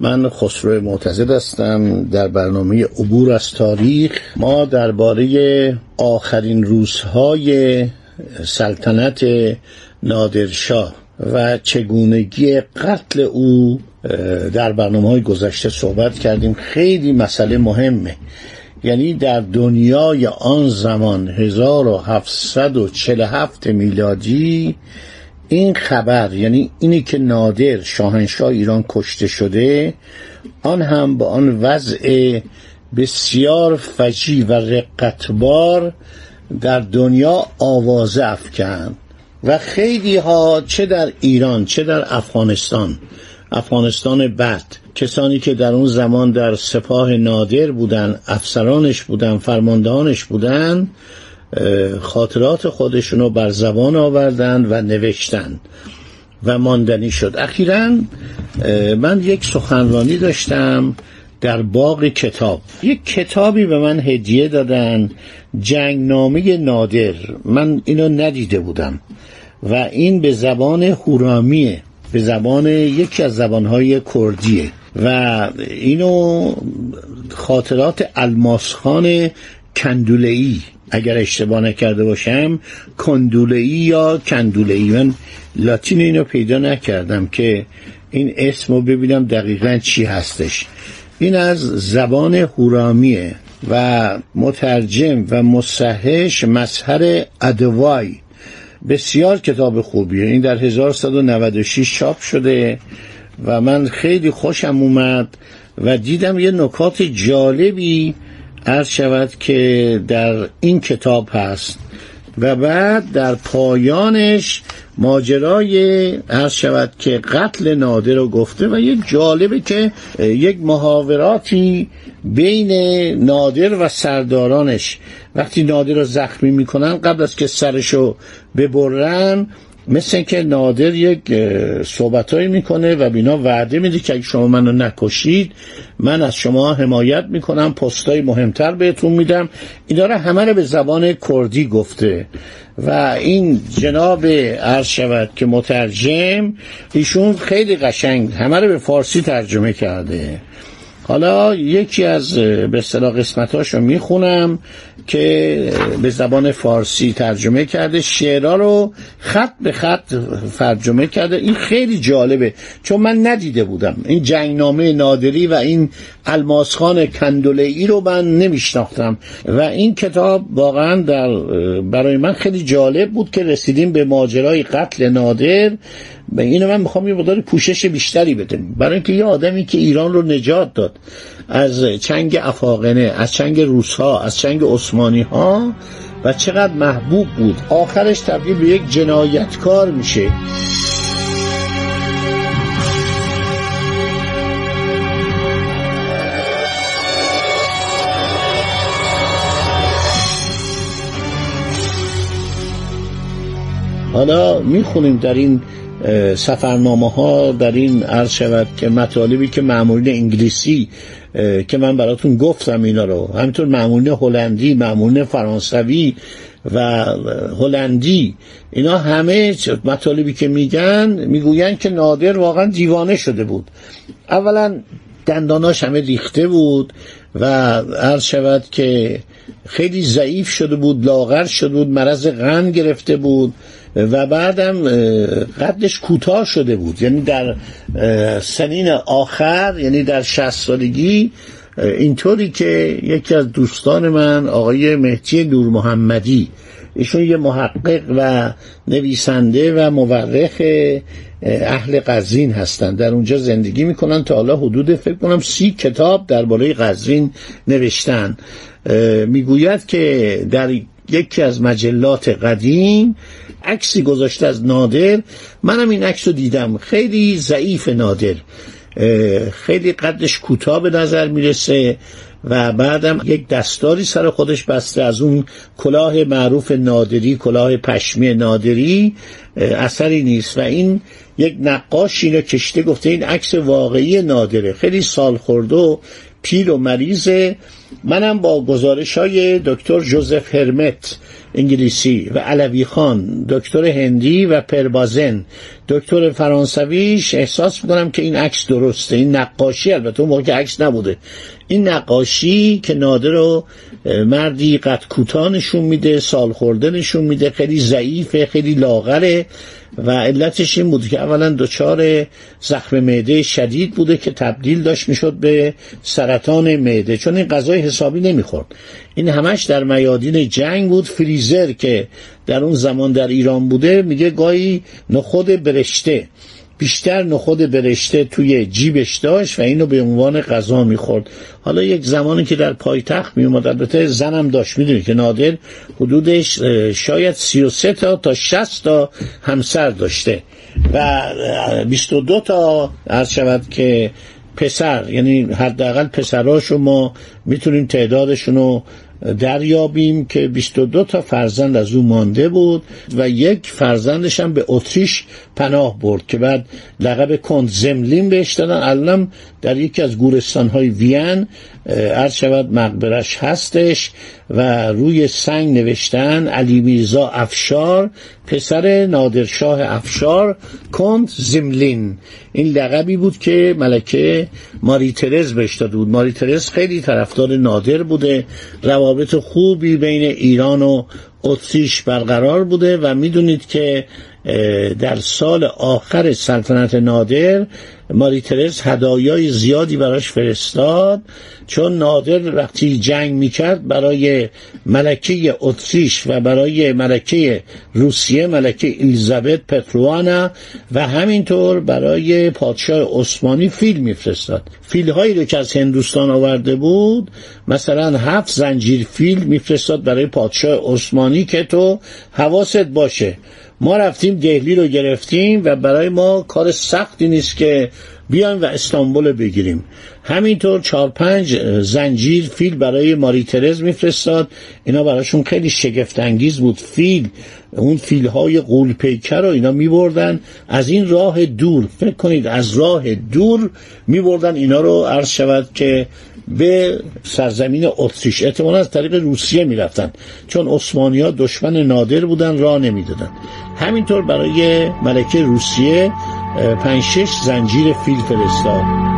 من خسرو معتزد هستم. در برنامه عبور از تاریخ ما درباره آخرین روزهای سلطنت نادرشاه و چگونگی قتل او در برنامه های گذشته صحبت کردیم. خیلی مسئله مهمه. یعنی در دنیای آن زمان 1747 میلادی این خبر یعنی اینی که نادر شاهنشاه ایران کشته شده آن هم با آن وضع بسیار فجی و رقتبار در دنیا آوازه افکند. و خیلی ها چه در ایران چه در افغانستان افغانستان بعد کسانی که در اون زمان در سپاه نادر بودن افسرانش بودن فرماندهانش بودن خاطرات خودشونو بر زبان آوردن و نوشتن و ماندنی شد. اخیرا من یک سخنرانی داشتم در باغ کتاب. یک کتابی به من هدیه دادن جنگنامه نادر. من اینو ندیده بودم و این به زبان هورامیه به زبان یکی از زبانهای کردیه. و اینو خاطرات الماسخان کندولهی اگر اشتباه نکرده باشم کندولهی یا کندولهی من لاتین اینو پیدا نکردم که این اسم رو ببینم دقیقا چی هستش. این از زبان هورامیه و مترجم و مصحش مظهر ادوای. بسیار کتاب خوبیه. این در 1196 چاپ شده و من خیلی خوشم اومد و دیدم یه نکات جالبی عرض شود که در این کتاب هست و بعد در پایانش ماجرای عرض شود که قتل نادر رو گفته و یک جالبه که یک محاوراتی بین نادر و سردارانش. وقتی نادر رو زخمی می‌کنن قبل از که سرشو ببرن مثل اینکه نادر یک صحبتهایی می‌کنه و بینا وعده میده که اگه شما منو نکشید من از شما حمایت می‌کنم پستای مهمتر بهتون میدم. اینا رو همه رو به زبان کردی گفته و این جناب عرض شود که مترجم ایشون خیلی قشنگ همه رو به فارسی ترجمه کرده. حالا یکی از به اصطلاح قسمتاشو می‌خونم که به زبان فارسی ترجمه کرده شعرها رو خط به خط ترجمه کرده. این خیلی جالبه چون من ندیده بودم. این جنگنامه نادری و این الماسخان کندوله ای رو من نمیشناختم. و این کتاب واقعا در برای من خیلی جالب بود که رسیدیم به ماجرای قتل نادر. به اینو من می‌خوام یه مقدار پوشش بیشتری بدم؟ برای اینکه یه آدمی که ایران رو نجات داد از چنگ افاقنه از چنگ روس ها از چنگ عثمانی ها و چقدر محبوب بود. آخرش تبدیل به یک جنایتکار میشه. حالا می‌خونیم در این سفرنامه ها در این عرض شود که مطالبی که معمولین انگلیسی که من براتون گفتم اینا رو همینطور معمولین هلندی معمولین فرانسوی و هلندی اینا همه مطالبی که میگن می‌گوین که نادر واقعا دیوانه شده بود. اولا دنداناش همه ریخته بود و عرض شود که خیلی ضعیف شده بود لاغر شده بود مرض غم گرفته بود. و بعدم قدش کوتاه شده بود. یعنی در سنین آخر یعنی در شست سالگی اینطوری که یکی از دوستان من آقای مهدی نور محمدی ایشون یه محقق و نویسنده و مورخ اهل قزوین هستند در اونجا زندگی می‌کنن تا حالا حدود فکر کنم سی کتاب درباره قزوین نوشتن. می‌گوید که در یکی از مجلات قدیم عکسی گذاشته از نادر. منم این عکس رو دیدم. خیلی ضعیف نادر. خیلی قدش کوتاه به نظر می‌رسه و بعدم یک دستاری سر خودش بسته از اون کلاه معروف نادری کلاه پشمی نادری. اثری نیست و این یک نقاش اینو کشته گفته این عکس واقعی نادره. خیلی سال خورده و پیل و مریضه منم با گزارش های دکتر جوزف هرمت انگلیسی و علوی خان دکتر هندی و پربازن دکتر فرانسویش احساس می‌کنم که این عکس درسته. این نقاشی البته اون که عکس نبوده. این نقاشی که نادر رو مردی قد کوتاه نشون میده سال خورده نشون میده خیلی ضعیفه خیلی لاغره. و علتش این بود که اولا دچار زخم معده شدید بوده که تبدیل داشت می‌شد به سرطان معده چون این غذای حسابی نمی‌خورد. این همش در میادین جنگ بود. فریزر که در اون زمان در ایران بوده میگه گاهی نخود برشته. بیشتر نخود برشته توی جیبش داشت و اینو به عنوان غذا می‌خورد. حالا یک زمانی که در پایتخت میومد البته زنم داشت می‌دونی که نادر حدودش شاید 33 تا تا 60 تا همسر داشته. و 22 تا عرض شود که پسر یعنی حداقل پسراشو ما می‌تونیم تعدادشون رو دریابیم که 22 تا فرزند از او مانده بود و یک فرزندش هم به اتریش پناه برد که بعد لقب کند زملین بهش دادن. الان در یکی از گورستانهای وین عرض شود مقبرش هستش و روی سنگ نوشتن علی میرزا افشار پسر نادرشاه افشار کند زملین. این لقبی بود که ملکه ماری ترز بهش داده بود. ماری ترز خیلی طرفدار نادر بوده. روابط خوبی بین ایران و اتریش برقرار بوده و می‌دونید که در سال آخر سلطنت نادر ماری ترز هدایای زیادی براش فرستاد چون نادر وقتی جنگ می‌کرد برای ملکه اتریش و برای ملکه روسیه ملکه الیزابت پتروانا و همینطور برای پادشاه عثمانی فیل میفرستاد. فیل هایی رو که از هندوستان آورده بود مثلا هفت زنجیر فیل میفرستاد برای پادشاه عثمانی که تو حواست باشه. ما رفتیم دهلی رو گرفتیم و برای ما کار سختی نیست که بیایم و استانبول بگیریم. همینطور چهار پنج زنجیر فیل برای ماری ترز میفرستاد. اینا براشون خیلی شگفت انگیز بود. فیل اون فیل های قول پیکر رو اینا میبردن. از این راه دور فکر کنید از راه دور میبردن اینا رو عرض شود که به سرزمین اتریش. احتمالا از طریق روسیه می‌رفتن. چون عثمانی ها دشمن نادر بودن راه نمی‌دادن. همینطور برای ملکه روسیه پنج شش زنجیر فیل فرستاد.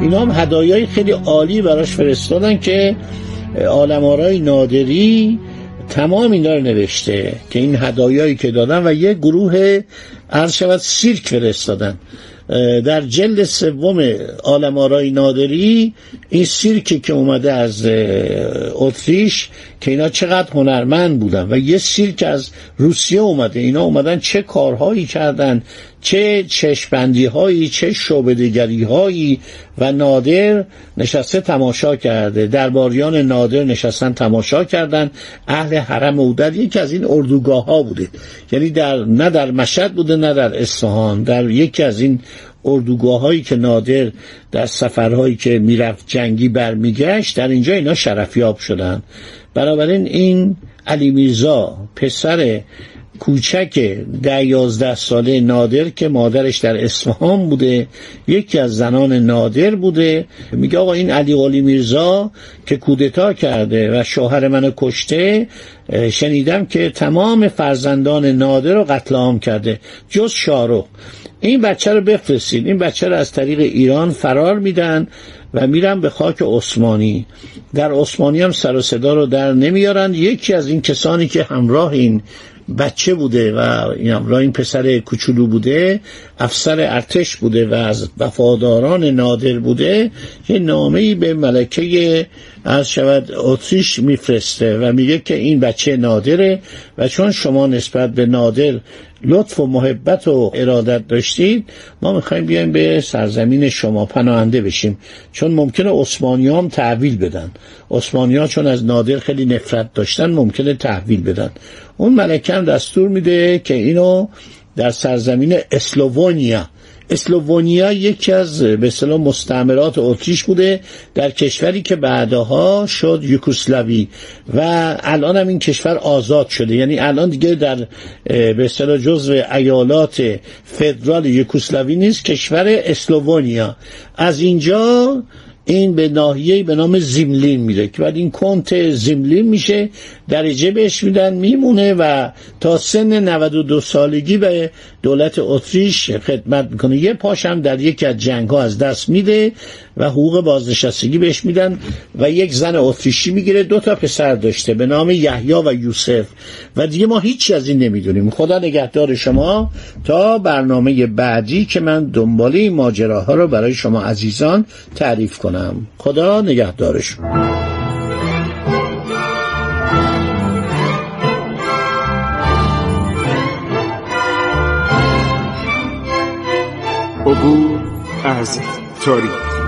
اینا هم هدایای خیلی عالی براش فرستادن که آلمارای نادری تمام اینا رو نوشته که این هدایایی که دادن و یه گروه عرض شود سیرک فرستادن. در جلد سوم عالم آرای نادری این سیرکی که اومده از اتریش که اینا چقدر هنرمند بودن و یه سیرک از روسیه اومده. اینا اومدن چه کارهایی کردن چه چشپندی هایی چه شعبدگری هایی و نادر نشسته تماشا کرده. درباریان نادر نشستن تماشا کردن. اهل حرم او در یکی از این اردوگاه ها بوده. یعنی در نه در مشهد بوده نه در اصفهان. در یکی از این اردوگاه هایی که نادر در سفرهایی که می‌رفت جنگی برمیگشت در اینجا اینا شرفیاب شدن. بنابراین این علی میرزا پسر کوچک ده یازده ساله نادر که مادرش در اصفهان بوده یکی از زنان نادر بوده. میگه آقا این علی قلی میرزا که کودتا کرده و شوهر منو کشته شنیدم که تمام فرزندان نادر رو قتل عام کرده جز شارو این بچه رو بفرستید این بچه رو از طریق ایران فرار میدن و میرن به خاک عثمانی. در عثمانی هم سر و صدا رو در نمیارن. یکی از این کسانی که همراه این بچه بوده و این پسر کوچولو بوده افسر ارتش بوده و از وفاداران نادر بوده یه نامه به ملکه از شود اتریش میفرسته و میگه که این بچه نادره و چون شما نسبت به نادر لطف و محبت و ارادت داشتید ما می‌خوایم بیایم به سرزمین شما پناهنده بشیم. چون ممکنه عثمانی هم تحویل بدن. عثمانی ها چون از نادر خیلی نفرت داشتن ممکنه تحویل بدن. اون ملکه هم دستور میده که اینو در سرزمین اسلوونیا. اسلوونیا یکی از به اصطلاح مستعمرات اتریش بوده در کشوری که بعدها شد یوکوسلاوی و الان هم این کشور آزاد شده. یعنی الان دیگه در به اصطلاح جزو ایالات فدرال یوکوسلاوی نیست کشور اسلوونیا. از اینجا این به ناحیه به نام زیملین میره که بعد این کنت زیملین میشه درجه بهش میدن میمونه و تا سن 92 سالگی به دولت اتریش خدمت می‌کنه. یه پاشم در یکی از جنگ ها از دست میده و حقوق بازنشستگی بهش میدن و یک زن اتریشی می‌گیره دو تا پسر داشته به نام یحیی و یوسف. و دیگه ما هیچی از این نمی‌دونیم. خدا نگهدار شما تا برنامه بعدی که من دنباله این ماجراها رو برای شما عزیزان تعریف کنم. خدا نگهدار شما. عبور از تاریخ.